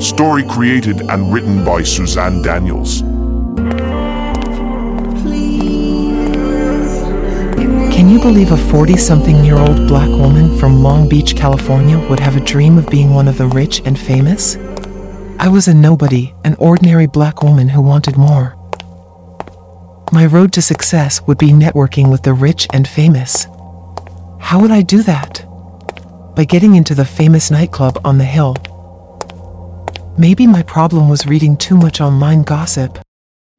Story, Part 2. Story created and written by Suzanne Daniels. Can you believe a 40 something year old black woman from Long Beach, California would have a dream of being one of the rich and famous? I was a nobody, an ordinary black woman who wanted more. My road to success would be networking with the rich and famous. How would I do that? By getting into the famous nightclub on the hill. Maybe my problem was reading too much online gossip.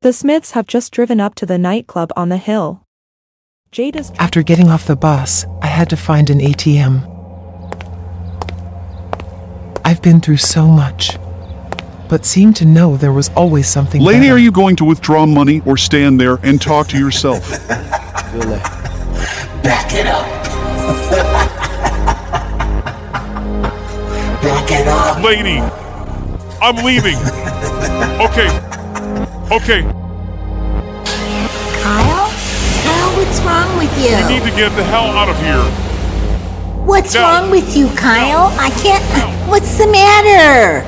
The Smiths have just driven up to the nightclub on the hill. Jada's After getting off the bus, I had to find an ATM. I've been through so much, but seemed to know there was always something Lady, better. are you going to withdraw money or stand there and talk to yourself? Back it up. Back it up. Lady, I'm leaving. Okay. Okay, Kyle? Kyle, what's wrong with you? we need to get the hell out of here. What's No. wrong with you, Kyle? I can't. What's the matter?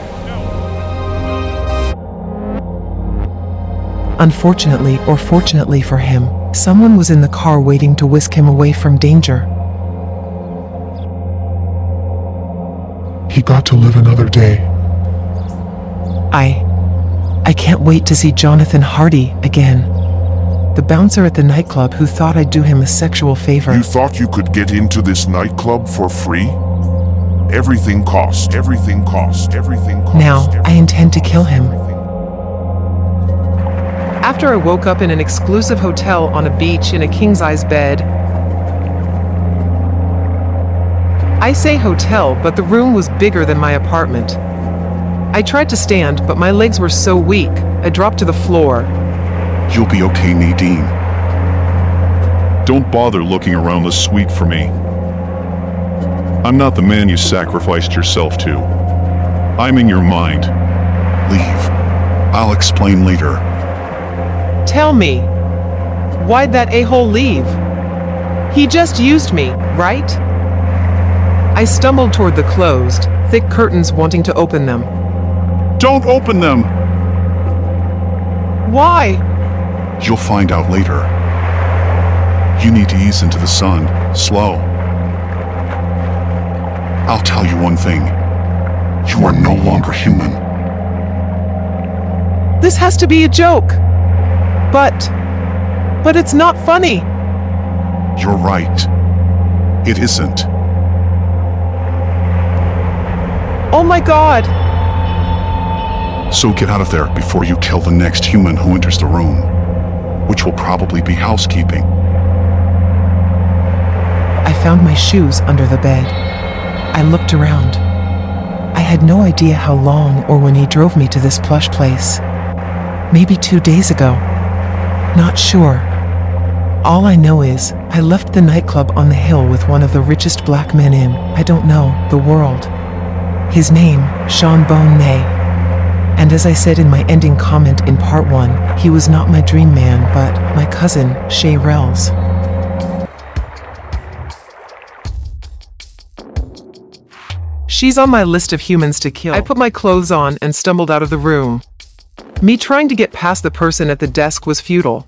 Unfortunately, or fortunately for him, someone was in the car waiting to whisk him away from danger. He got to live another day. I. I can't wait to see Jonathan Hardy again. The bouncer at the nightclub who thought I'd do him a sexual favor. You thought you could get into this nightclub for free? Everything cost, everything cost, everything cost. Now, I intend to kill him. After I woke up in an exclusive hotel on a beach in a king size bed, I say hotel, but the room was bigger than my apartment. I tried to stand, but my legs were so weak, I dropped to the floor. You'll be okay, Naydeen. Don't bother looking around the suite for me. I'm not the man you sacrificed yourself to. I'm in your mind. Leave. I'll explain later. Tell me, why'd that a hole leave? He just used me, right? I stumbled toward the closed, thick curtains, wanting to open them. Don't open them! Why? You'll find out later. You need to ease into the sun, slow. I'll tell you one thing. You are no longer human. This has to be a joke. But. But it's not funny. You're right. It isn't. Oh my god. So get out of there before you kill the next human who enters the room, which will probably be housekeeping. I found my shoes under the bed. I looked around. I had no idea how long or when he drove me to this plush place. Maybe two days ago. Not sure. All I know is, I left the nightclub on the hill with one of the richest black men in, I don't know, the world. His name, Sean Bone May. And as I said in my ending comment in part one, he was not my dream man, but my cousin, Shay Rells. She's on my list of humans to kill. I put my clothes on and stumbled out of the room. Me trying to get past the person at the desk was futile.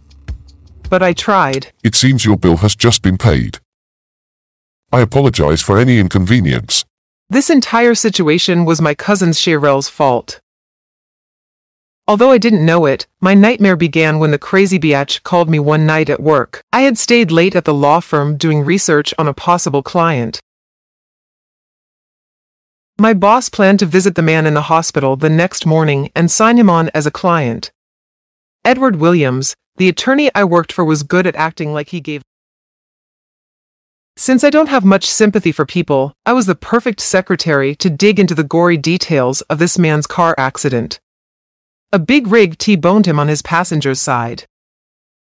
But I tried. It seems your bill has just been paid. I apologize for any inconvenience. This entire situation was my cousin Shirel's fault. Although I didn't know it, my nightmare began when the crazy biatch called me one night at work. I had stayed late at the law firm doing research on a possible client. My boss planned to visit the man in the hospital the next morning and sign him on as a client. Edward Williams, the attorney I worked for, was good at acting like he gave. Since I don't have much sympathy for people, I was the perfect secretary to dig into the gory details of this man's car accident. A big rig T-boned him on his passenger's side.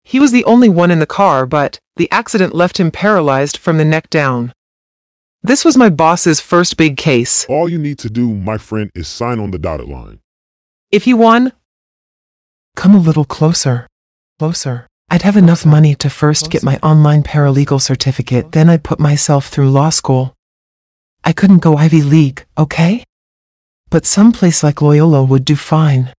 He was the only one in the car, but the accident left him paralyzed from the neck down. This was my boss's first big case. All you need to do, my friend, is sign on the dotted line. If he won, come a little closer. Closer. I'd have enough money to first get my online paralegal certificate, then I'd put myself through law school. I couldn't go Ivy League, okay? But some place like Loyola would do fine.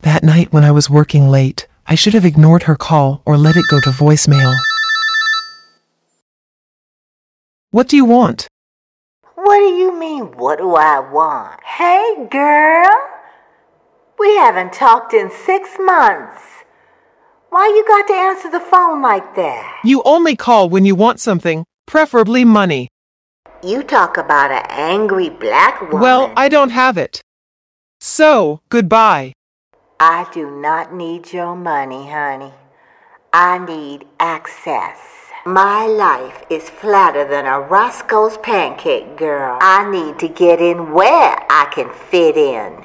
That night when I was working late, I should have ignored her call or let it go to voicemail. What do you want? What do you mean, what do I want? Hey, girl! We haven't talked in six months. Why you got to answer the phone like that? You only call when you want something, preferably money. You talk about an angry black woman. Well, I don't have it. So, goodbye. I do not need your money, honey. I need access. My life is flatter than a Roscoe's pancake, girl. I need to get in where I can fit in.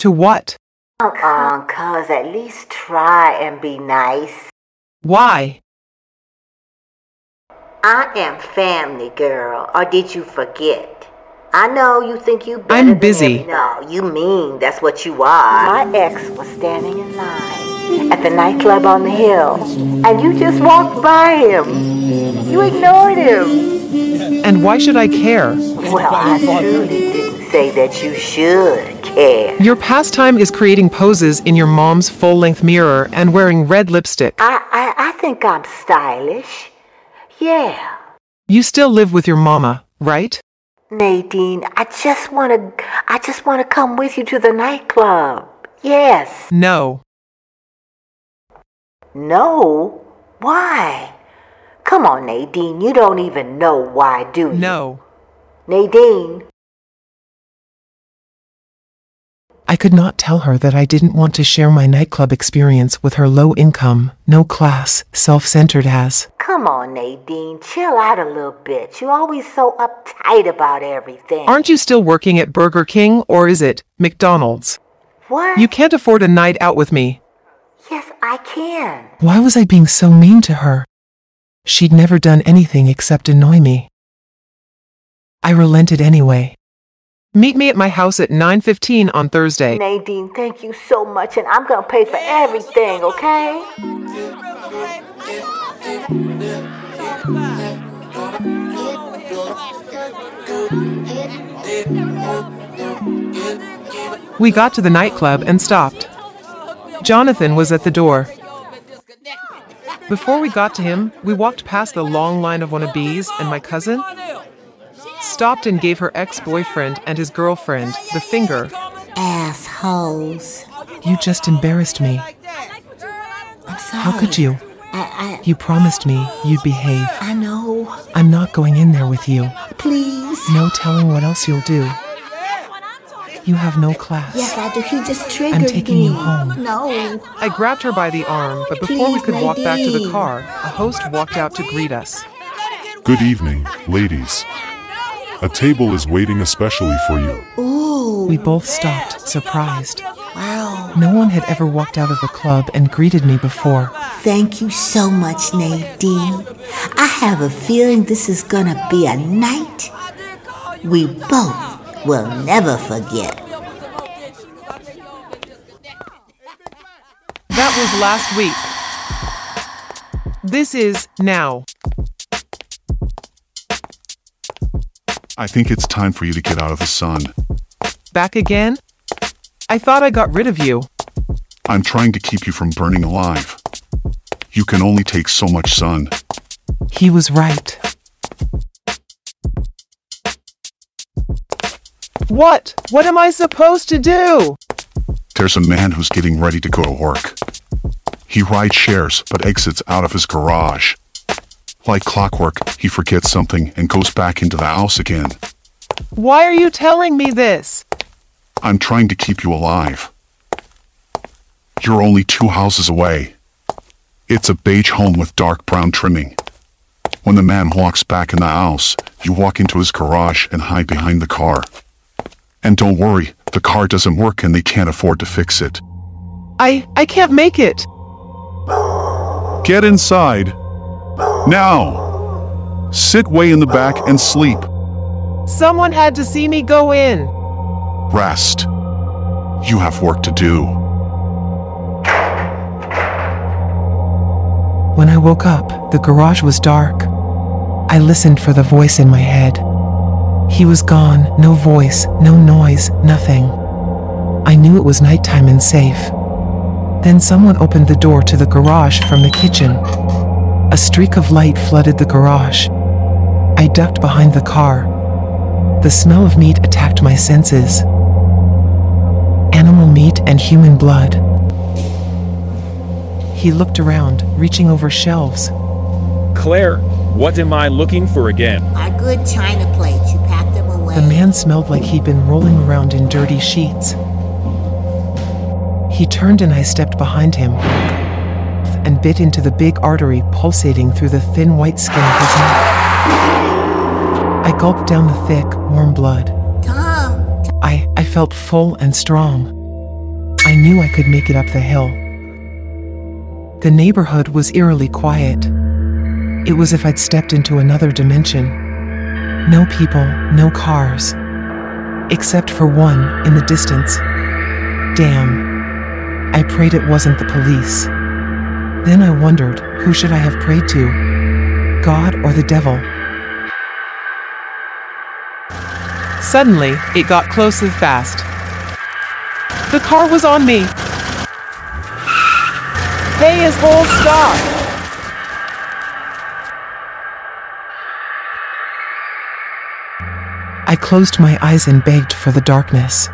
To what? Come on, cuz at least try and be nice. Why? I am family, girl. Or did you forget? I know you think you better I'm than busy. every- No, you mean that's what you are. My ex was standing in line at the nightclub on the hill, and you just walked by him. You ignored him. And why should I care? Well, I truly didn't say that you should care. Your pastime is creating poses in your mom's full length mirror and wearing red lipstick. I, I, I think I'm stylish. Yeah. You still live with your mama, right? Naydeen, I just want to I just want to come with you to the nightclub. Yes. No. No. Why? Come on, Naydeen. You don't even know why, do you? No. Naydeen. I could not tell her that I didn't want to share my nightclub experience with her low income, no class, self centered ass. Come on, Naydeen. Chill out a little bit. You're always so uptight about everything. Aren't you still working at Burger King or is it McDonald's? What? You can't afford a night out with me. Yes, I can. Why was I being so mean to her? She'd never done anything except annoy me. I relented anyway. Meet me at my house at 9:15 on Thursday. Naydeen, thank you so much, and I'm gonna pay for everything, okay? We got to the nightclub and stopped. Jonathan was at the door. Before we got to him, we walked past the long line of wannabes, and my cousin stopped and gave her ex boyfriend and his girlfriend the finger. Assholes. You just embarrassed me. I'm sorry. How could you? I, You promised me you'd behave. I, I know. I'm not going in there with you. Please. No telling what else you'll do. You have no class. Yes, I do. He just triggered I'm taking me. you home. No. I grabbed her by the arm, but before we Please, could walk back to the car, a host walked out to greet us. Good evening, ladies. A table is waiting especially for you. Ooh. We both stopped, surprised. Wow. No one had ever walked out of the club and greeted me before. Thank you so much, Naydeen. I have a feeling this is gonna be a night we both will never forget. That was last week. This is now. I think it's time for you to get out of the sun. Back again? I thought I got rid of you. I'm trying to keep you from burning alive. You can only take so much sun. He was right. What? What am I supposed to do? There's a man who's getting ready to go to work. He rides shares but exits out of his garage. Like clockwork, he forgets something and goes back into the house again. Why are you telling me this? I'm trying to keep you alive. You're only two houses away. It's a beige home with dark brown trimming. When the man walks back in the house, you walk into his garage and hide behind the car. And don't worry, the car doesn't work and they can't afford to fix it. I I can't make it. Get inside. Now. Sit way in the back and sleep. Someone had to see me go in. Rest. You have work to do. When I woke up, the garage was dark. I listened for the voice in my head. He was gone, no voice, no noise, nothing. I knew it was nighttime and safe. Then someone opened the door to the garage from the kitchen. A streak of light flooded the garage. I ducked behind the car. The smell of meat attacked my senses animal meat and human blood. He looked around, reaching over shelves. Claire, what am I looking for again? Our good china plates, you packed them away. The man smelled like he'd been rolling around in dirty sheets. He turned and I stepped behind him and bit into the big artery pulsating through the thin white skin of his neck. I gulped down the thick, warm blood. Tom, I, I felt full and strong. I knew I could make it up the hill. The neighborhood was eerily quiet. It was if I'd stepped into another dimension. No people, no cars. Except for one in the distance. Damn. I prayed it wasn't the police. Then I wondered, who should I have prayed to? God or the devil? Suddenly, it got close and fast. The car was on me. Hey, his whole stop! I closed my eyes and begged for the darkness.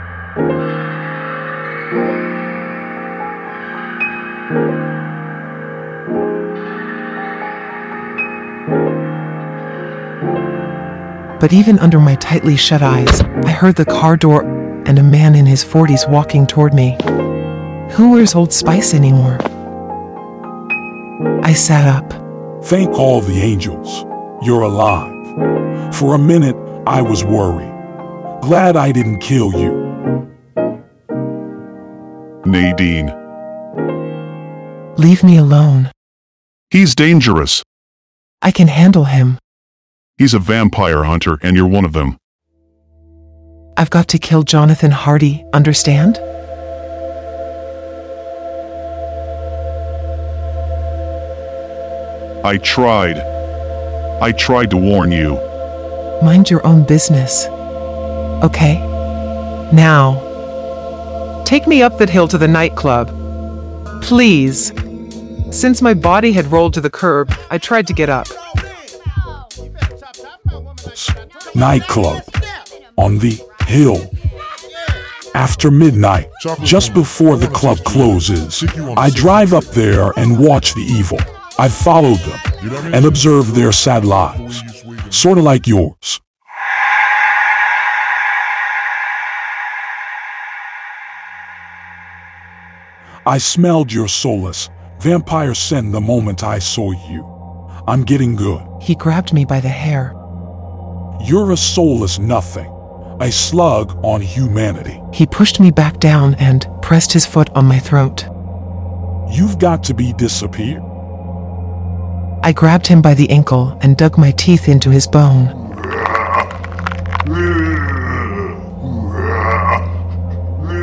But even under my tightly shut eyes, I heard the car door and a man in his 40s walking toward me. Who wears Old Spice anymore? I sat up. Thank all the angels. You're alive. For a minute, I was worried. Glad I didn't kill you. Naydeen. Leave me alone. He's dangerous. I can handle him. He's a vampire hunter, and you're one of them. I've got to kill Jonathan Hardy, understand? I tried. I tried to warn you. Mind your own business. Okay? Now. Take me up that hill to the nightclub. Please. Since my body had rolled to the curb, I tried to get up. Nightclub. On the hill. After midnight, just before the club closes, I drive up there and watch the evil. I've followed them and observed their sad lives, sort of like yours. I smelled your soulless vampire scent the moment I saw you. I'm getting good. He grabbed me by the hair. You're a soulless nothing, a slug on humanity. He pushed me back down and pressed his foot on my throat. You've got to be disappeared. I grabbed him by the ankle and dug my teeth into his bone.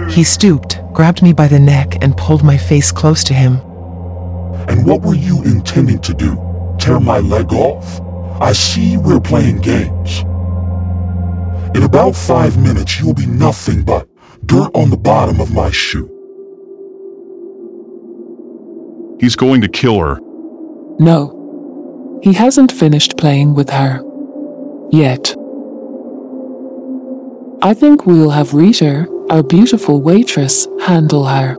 He stooped, grabbed me by the neck, and pulled my face close to him. And what were you intending to do? Tear my leg off? I see we're playing games. In about five minutes, you'll be nothing but dirt on the bottom of my shoe. He's going to kill her. No. He hasn't finished playing with her. Yet. I think we'll have Rita, our beautiful waitress, handle her.